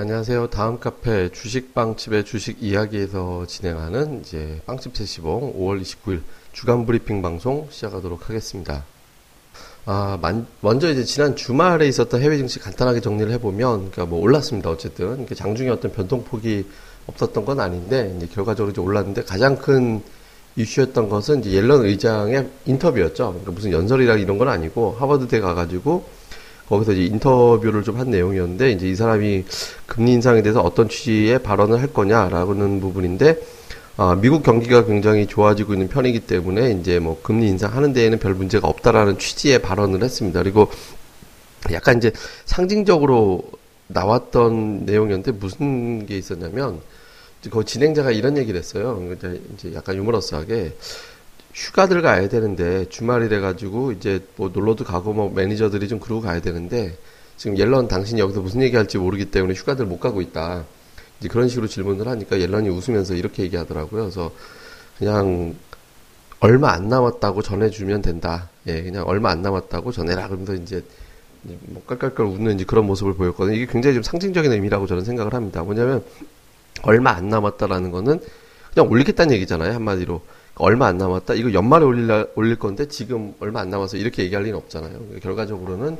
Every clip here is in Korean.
예, 안녕하세요. 다음 카페 주식빵집의 주식 이야기에서 진행하는 이제 빵집 세시봉 5월 29일 주간 브리핑 방송 시작하도록 하겠습니다. 아, 만, 먼저 이제 지난 주말에 있었던 해외 증시 간단하게 정리를 해보면, 그러니까 뭐 올랐습니다. 어쨌든. 장중에 어떤 변동폭이 없었던 건 아닌데, 이제 결과적으로 이제 올랐는데 가장 큰 이슈였던 것은 이제 옐런 의장의 인터뷰였죠. 그러니까 무슨 연설이라 이런 건 아니고 하버드대 가가지고 거기서 이제 인터뷰를 좀 한 내용이었는데 이제 이 사람이 금리 인상에 대해서 어떤 취지의 발언을 할 거냐라는 부분인데 아, 미국 경기가 굉장히 좋아지고 있는 편이기 때문에 이제 뭐 금리 인상하는 데에는 별 문제가 없다라는 취지의 발언을 했습니다. 그리고 약간 이제 상징적으로 나왔던 내용이었는데 무슨 게 있었냐면 그 진행자가 이런 얘기를 했어요. 이제 약간 유머러스하게 휴가들 가야 되는데 주말이래 가지고 이제 뭐 놀러도 가고 뭐 매니저들이 좀 그러고 가야 되는데 지금 옐런 당신이 여기서 무슨 얘기할지 모르기 때문에 휴가들 못 가고 있다. 이제 그런 식으로 질문을 하니까 옐런이 웃으면서 이렇게 얘기하더라고요. 그래서 그냥 얼마 안 남았다고 전해주면 된다. 예, 그냥 얼마 안 남았다고 전해라. 그러면서 이제 뭐 깔깔깔 웃는 이제 그런 모습을 보였거든요. 이게 굉장히 좀 상징적인 의미라고 저는 생각을 합니다. 뭐냐면 얼마 안 남았다라는 거는 그냥 올리겠다는 얘기잖아요. 한마디로. 얼마 안 남았다. 이거 연말에 올릴, 올릴 건데 지금 얼마 안 남아서 이렇게 얘기할 리는 없잖아요. 결과적으로는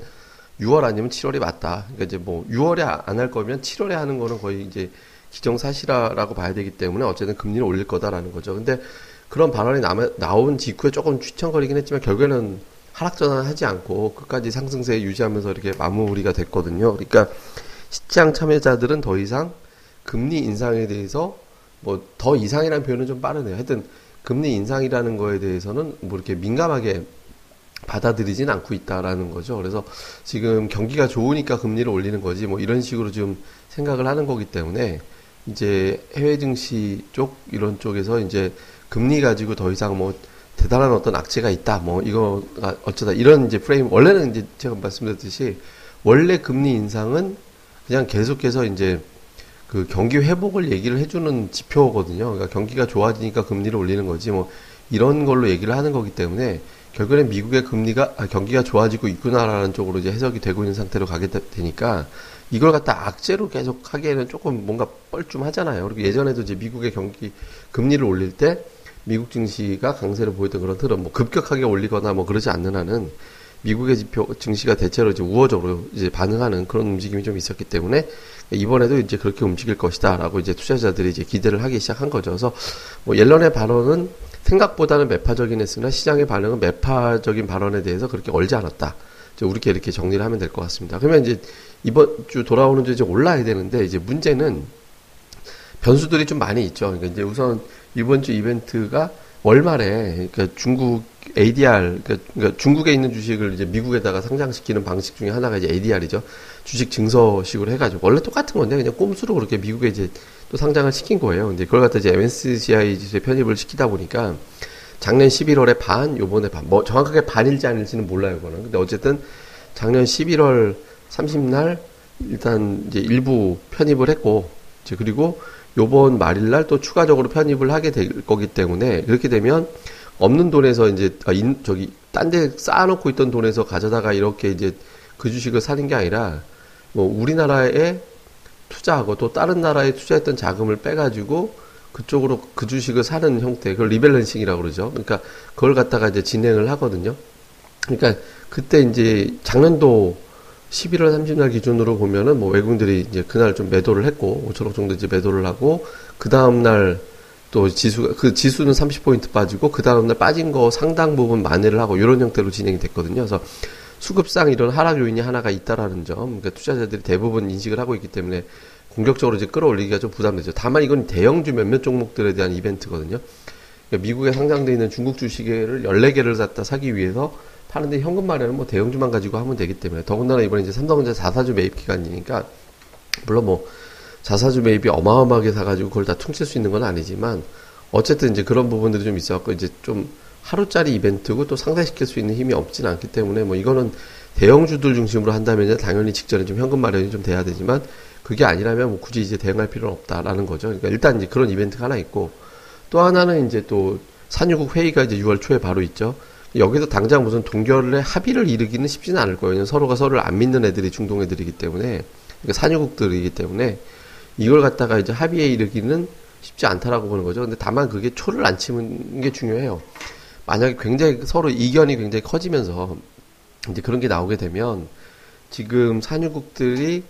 6월 아니면 7월이 맞다. 그러니까 이제 뭐 6월에 안 할 거면 7월에 하는 거는 거의 이제 기정사실화라고 봐야 되기 때문에 어쨌든 금리를 올릴 거다라는 거죠. 근데 그런 발언이 나, 나온 직후에 조금 추천거리긴 했지만 결국에는 하락 전환하지 않고 끝까지 상승세 유지하면서 이렇게 마무리가 됐거든요. 그러니까 시장 참여자들은 더 이상 금리 인상에 대해서 뭐 더 이상이라는 표현은 좀 빠르네요. 하여튼 금리 인상이라는 거에 대해서는 뭐 이렇게 민감하게 받아들이진 않고 있다라는 거죠. 그래서 지금 경기가 좋으니까 금리를 올리는 거지 뭐 이런 식으로 좀 생각을 하는 거기 때문에 이제 해외 증시 쪽 이런 쪽에서 이제 금리 가지고 더 이상 뭐 대단한 어떤 악재가 있다 뭐 이거가 어쩌다 이런 이제 프레임 원래는 이제 제가 말씀드렸듯이 원래 금리 인상은 그냥 계속해서 이제 그 경기 회복을 얘기를 해주는 지표거든요. 그러니까 경기가 좋아지니까 금리를 올리는 거지 뭐 이런 걸로 얘기를 하는 거기 때문에 결국엔 미국의 금리가 아, 경기가 좋아지고 있구나라는 쪽으로 이제 해석이 되고 있는 상태로 가게 되니까 이걸 갖다 악재로 계속 하기에는 조금 뭔가 뻘쭘하잖아요. 그리고 예전에도 이제 미국의 경기 금리를 올릴 때 미국 증시가 강세를 보였던 그런 틀은 뭐 급격하게 올리거나 뭐 그러지 않는 한은 미국의 지표 증시가 대체로 이제 우호적으로 이제 반응하는 그런 움직임이 좀 있었기 때문에 이번에도 이제 그렇게 움직일 것이다라고 이제 투자자들이 이제 기대를 하기 시작한 거죠. 그래서 뭐 옐런의 발언은 생각보다는 매파적인 했으나 시장의 반응은 매파적인 발언에 대해서 그렇게 얼지 않았다. 우리께 이렇게 정리를 하면 될 것 같습니다. 그러면 이제 이번 주 돌아오는 주 이제 올라야 되는데 이제 문제는 변수들이 좀 많이 있죠. 그러니까 이제 우선 이번 주 이벤트가 월말에 그러니까 중국 ADR 그러니까, 그러니까 중국에 있는 주식을 이제 미국에다가 상장시키는 방식 중에 하나가 이제 ADR이죠. 주식 증서식으로 해가지고 원래 똑같은 건데 그냥 꼼수로 그렇게 미국에 이제 또 상장을 시킨 거예요. 근데 그걸 갖다 이제 MSCI 지수에 편입을 시키다 보니까 작년 11월에 반, 요번에 반. 뭐 정확하게 반일지 아닐지는 몰라요, 그거는. 근데 어쨌든 작년 11월 30날 일단 이제 일부 편입을 했고 이제 그리고 요번 말일날 또 추가적으로 편입을 하게 될 거기 때문에 그렇게 되면 없는 돈에서 이제 아, 인, 저기 딴 데 쌓아놓고 있던 돈에서 가져다가 이렇게 이제 그 주식을 사는 게 아니라 뭐 우리나라에 투자하고 또 다른 나라에 투자했던 자금을 빼가지고 그쪽으로 그 주식을 사는 형태 그걸 rebalancing이라고 그러죠. 그러니까 그걸 갖다가 이제 진행을 하거든요. 그러니까 그때 이제 작년도 11월 30일 기준으로 보면은 뭐 외국인들이 이제 그날 좀 매도를 했고 5천억 정도 이제 매도를 하고 그 다음 날 또 지수가 그 지수는 30포인트 빠지고 그 다음 날 빠진 거 상당 부분 만회를 하고 이런 형태로 진행이 됐거든요. 그래서 수급상 이런 하락 요인이 하나가 있다라는 점, 그러니까 투자자들이 대부분 인식을 하고 있기 때문에 공격적으로 이제 끌어올리기가 좀 부담되죠. 다만 이건 대형주 몇몇 종목들에 대한 이벤트거든요. 그러니까 미국에 상장되어 있는 중국 주식을 14개를 갖다 사기 위해서 파는데 현금 마련은 뭐 대형주만 가지고 하면 되기 때문에 더군다나 이번에 이제 삼성전자 자사주 매입 기간이니까 물론 뭐 자사주 매입이 어마어마하게 사가지고 그걸 다 퉁칠 수 있는 건 아니지만 어쨌든 이제 그런 부분들이 좀 있어갖고 이제 좀 하루짜리 이벤트고 또 상쇄시킬 수 있는 힘이 없지는 않기 때문에 뭐 이거는 대형주들 중심으로 한다면 당연히 직전에 좀 현금 마련이 좀 돼야 되지만 그게 아니라면 뭐 굳이 이제 대응할 필요는 없다라는 거죠. 그러니까 일단 이제 그런 이벤트가 하나 있고 또 하나는 이제 또 산유국 회의가 이제 6월 초에 바로 있죠. 여기서 당장 무슨 동결의 합의를 이루기는 쉽지는 않을 거예요. 서로가 서로를 안 믿는 애들이 중동 애들이기 때문에 그러니까 산유국들이기 때문에 이걸 갖다가 이제 합의에 이르기는 쉽지 않다라고 보는 거죠. 근데 다만 그게 초를 안 치는 게 중요해요. 만약에 굉장히 서로 이견이 굉장히 커지면서 이제 그런 게 나오게 되면 지금 산유국들이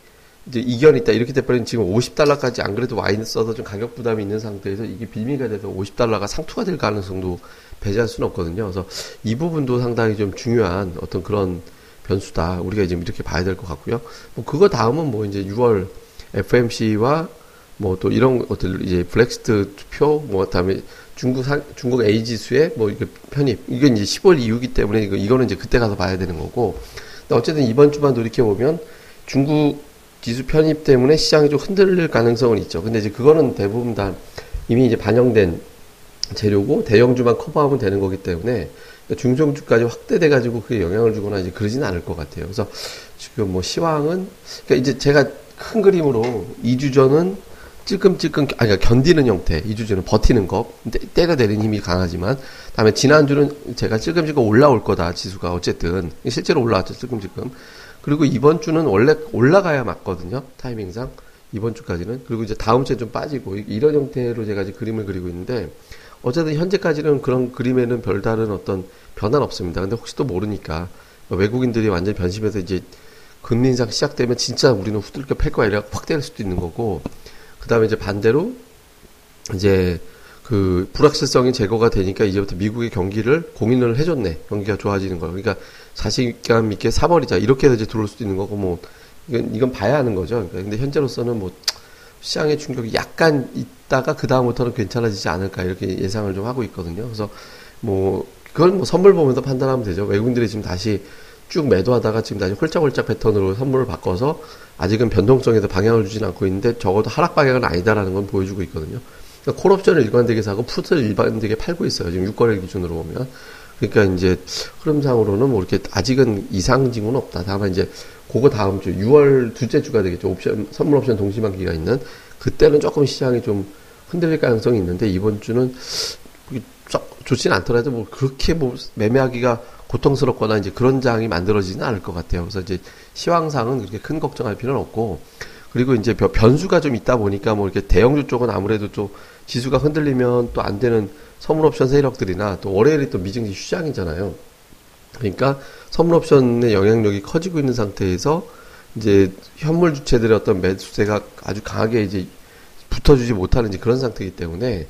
이제 이견이 있다 이렇게 돼버리면 지금 50달러까지 안 그래도 와인 써서 좀 가격 부담이 있는 상태에서 이게 빌미가 돼서 50달러가 상투가 될 가능성도 배제할 수는 없거든요. 그래서 이 부분도 상당히 좀 중요한 어떤 그런 변수다. 우리가 이제 이렇게 봐야 될 것 같고요. 뭐 그거 다음은 뭐 이제 6월 FMC와 뭐 또 이런 것들 이제 블랙스트 투표 뭐 다음에 중국 상, 중국 A 지수의 뭐 이거 편입 이건 이제 10월 이후기 때문에 이거 이거는 이제 그때 가서 봐야 되는 거고. 어쨌든 이번 주만 돌이켜 보면 중국 지수 편입 때문에 시장이 좀 흔들릴 가능성은 있죠. 근데 이제 그거는 대부분 다 이미 이제 반영된 재료고 대형주만 커버하면 되는 거기 때문에 중성주까지 확대돼 가지고 그게 영향을 주거나 이제 그러지는 않을 것 같아요. 그래서 지금 뭐 시황은 그러니까 이제 제가 큰 그림으로 2주 전은 찔끔찔끔 아니 그러니까 견디는 형태 2주 전은 버티는 거 때려 내리는 힘이 강하지만 다음에 지난주는 제가 찔끔찔끔 올라올 거다 지수가 어쨌든 실제로 올라왔죠 찔끔찔끔 그리고 이번 주는 원래 올라가야 맞거든요 타이밍상. 이번 주까지는. 그리고 이제 다음 주에 좀 빠지고 이런 형태로 제가 지금 그림을 그리고 있는데 어쨌든 현재까지는 그런 그림에는 별다른 어떤 변화는 없습니다. 근데 혹시 또 모르니까. 외국인들이 완전히 변심해서 이제 금리 인상 시작되면 진짜 우리는 후들겨 팰 거야. 이래 확대할 수도 있는 거고. 그 다음에 이제 반대로 이제 그 불확실성이 제거가 되니까 이제부터 미국의 경기를 공인을 해줬네 경기가 좋아지는 거 그러니까 자신감 있게 사버리자 이렇게 해서 이제 들어올 수도 있는 거고 뭐 이건 이건 봐야 하는 거죠. 그러니까 근데 현재로서는 뭐 시장의 충격이 약간 있다가 그 다음부터는 괜찮아지지 않을까 이렇게 예상을 좀 하고 있거든요. 그래서 뭐 그걸 뭐 선물 보면서 판단하면 되죠. 외국인들이 지금 다시 쭉 매도하다가 지금 다시 홀짝홀짝 패턴으로 선물을 바꿔서 아직은 변동성에서 방향을 주진 않고 있는데 적어도 하락 방향은 아니다라는 건 보여주고 있거든요. 그러니까 콜옵션을 일관되게 사고 푸트를 일반되게 팔고 있어요. 지금 6거래 기준으로 보면. 그러니까 이제 흐름상으로는 뭐 이렇게 아직은 이상 징후는 없다. 다만 이제 그거 다음 주 6월 둘째 주가 되겠죠. 옵션 선물 옵션 동시만기가 있는 그때는 조금 시장이 좀 흔들릴 가능성이 있는데 이번 주는 좋지는 않더라도 뭐 그렇게 뭐 매매하기가 고통스럽거나 이제 그런 장이 만들어지지는 않을 것 같아요. 그래서 이제 시황상은 그렇게 큰 걱정할 필요는 없고 그리고 이제 변수가 좀 있다 보니까 뭐 이렇게 대형주 쪽은 아무래도 좀 지수가 흔들리면 또 안 되는 선물옵션 세력들이나 또 월요일이 또 미증시 휴장이잖아요. 그러니까 선물옵션의 영향력이 커지고 있는 상태에서 이제 현물 주체들의 어떤 매수세가 아주 강하게 이제 붙어주지 못하는 그런 상태이기 때문에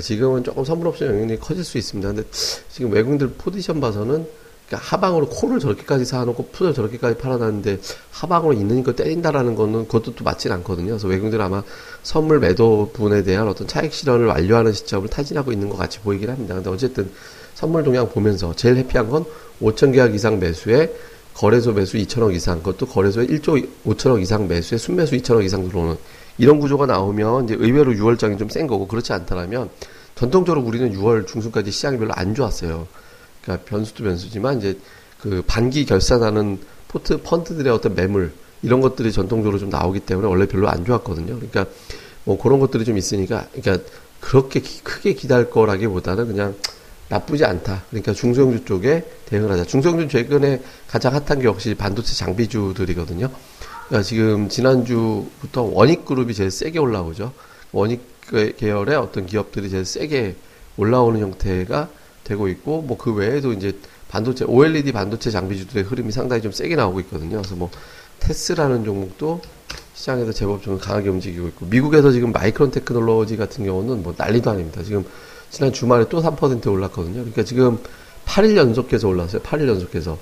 지금은 조금 선물옵션 영향력이 커질 수 있습니다. 근데 지금 외국인들 포지션 봐서는 그러니까 하방으로 콜을 저렇게까지 사놓고 푸을 저렇게까지 팔아놨는데 하방으로 있는 거 때린다라는 거는 그것도 또 맞진 않거든요. 그래서 외국인들 아마 선물 매도 부분에 대한 어떤 차익 실현을 완료하는 시점을 타진하고 있는 것 같이 보이긴 합니다. 근데 어쨌든 선물 동향 보면서 제일 해피한 건 5천 계약 이상 매수에 거래소 매수 2천억 이상, 그것도 거래소에 1조 5천억 이상 매수에 순매수 2천억 이상 들어오는 이런 구조가 나오면 이제 의외로 6월장이 좀 센 거고 그렇지 않다면 전통적으로 우리는 6월 중순까지 시장이 별로 안 좋았어요. 그러니까 변수도 변수지만 이제 그 반기 결산하는 포트 펀드들의 어떤 매물 이런 것들이 전통적으로 좀 나오기 때문에 원래 별로 안 좋았거든요. 그러니까 뭐 그런 것들이 좀 있으니까 그러니까 그렇게 기, 크게 기대할 거라기보다는 그냥 나쁘지 않다. 그러니까 중소형주 쪽에 대응을 하자. 중소형주 최근에 가장 핫한 게 역시 반도체 장비주들이거든요. 그러니까 지금 지난주부터 원익그룹이 제일 세게 올라오죠. 원익 계열의 어떤 기업들이 제일 세게 올라오는 형태가 되고 있고 뭐 그 외에도 이제 반도체 OLED 반도체 장비 주들의 흐름이 상당히 좀 세게 나오고 있거든요. 그래서 뭐 테스라는 종목도 시장에서 제법 좀 강하게 움직이고 있고 미국에서 지금 마이크론 테크놀로지 같은 경우는 뭐 난리도 아닙니다. 지금 지난 주말에 또 3% 올랐거든요. 그러니까 지금 8일 연속해서 올랐어요. 8일 연속해서.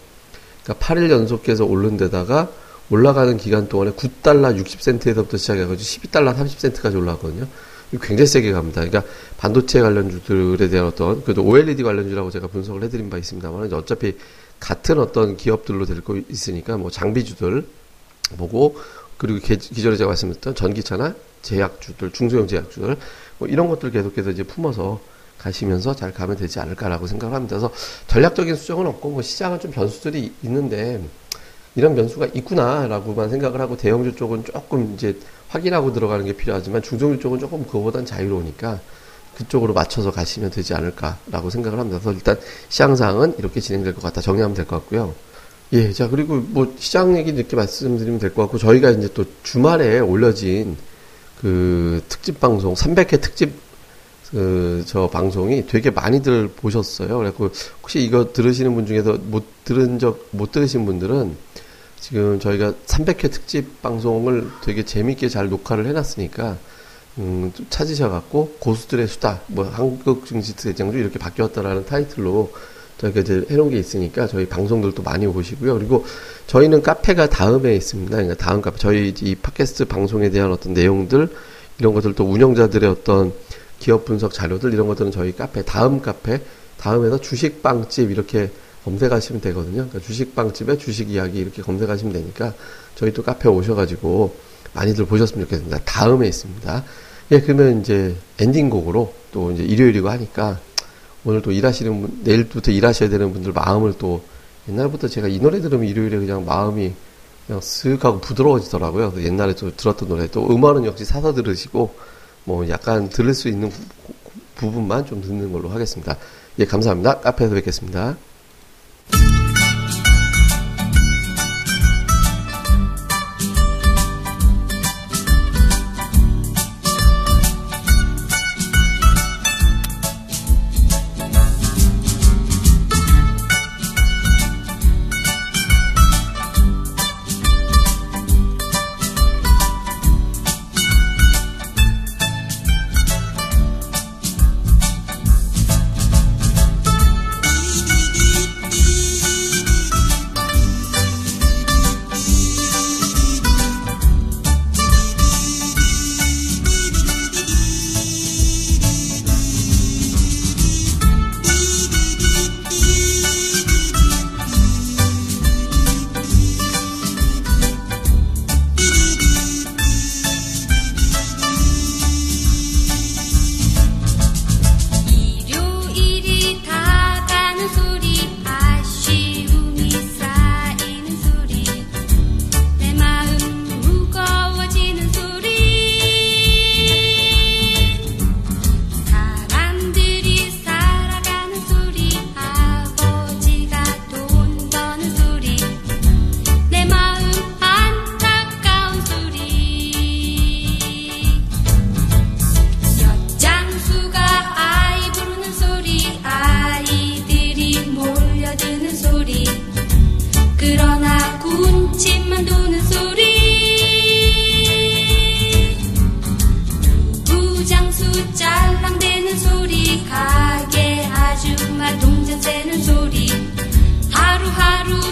그러니까 8일 연속해서 오른 데다가 올라가는 기간 동안에 9달러 60센트에서부터 시작해가지고 12달러 30센트까지 올라왔거든요. 굉장히 세게 갑니다. 그러니까 반도체 관련주들에 대한 어떤 그래도 OLED 관련주라고 제가 분석을 해드린 바 있습니다만 어차피 같은 어떤 기업들로 될거 있으니까 뭐 장비주들 보고 그리고 기존에 제가 말씀드렸던 전기차나 제약주들 중소형 제약주들 뭐 이런 것들 계속해서 이제 품어서 가시면서 잘 가면 되지 않을까라고 생각을 합니다. 그래서 전략적인 수정은 없고 뭐 시장은 좀 변수들이 있는데 이런 변수가 있구나라고만 생각을 하고 대형주 쪽은 조금 이제 확인하고 들어가는 게 필요하지만 중소형주 쪽은 조금 그거보단 자유로우니까 그쪽으로 맞춰서 가시면 되지 않을까라고 생각을 합니다. 그래서 일단 시장상은 이렇게 진행될 것 같다 정리하면 될 것 같고요. 예, 자, 그리고 뭐 시장 얘기 이렇게 말씀드리면 될 것 같고, 저희가 이제 또 주말에 올려진 그 특집 방송, 300회 특집 그, 저 방송이 되게 많이들 보셨어요. 그래서 혹시 이거 들으시는 분 중에서 못 들은 적, 못 들으신 분들은 지금 저희가 300회 특집 방송을 되게 재밌게 잘 녹화를 해놨으니까, 음, 좀 찾으셔갖고, 고수들의 수다, 뭐, 한국 증시 대장주 이렇게 바뀌었다라는 타이틀로 저희가 이제 해놓은 게 있으니까 저희 방송들도 많이 보시고요. 그리고 저희는 카페가 다음에 있습니다. 그러니까 다음 카페, 저희 이 팟캐스트 방송에 대한 어떤 내용들, 이런 것들도 운영자들의 어떤 기업 분석 자료들, 이런 것들은 저희 카페, 다음 카페, 다음에서 주식 빵집 이렇게 검색하시면 되거든요. 그러니까 주식빵집에 주식 이야기 이렇게 검색하시면 되니까 저희 또 카페 오셔가지고 많이들 보셨으면 좋겠습니다. 다음에 있습니다. 예, 그러면 이제 엔딩곡으로 또 이제 일요일이고 하니까 오늘 또 일하시는 분, 내일부터 일하셔야 되는 분들 마음을 또 옛날부터 제가 이 노래 들으면 일요일에 그냥 마음이 그냥 쓱 하고 부드러워지더라고요. 옛날에 또 들었던 노래 또 음원은 역시 사서 들으시고 뭐 약간 들을 수 있는 부분만 좀 듣는 걸로 하겠습니다. 예, 감사합니다. 카페에서 뵙겠습니다.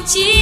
ti.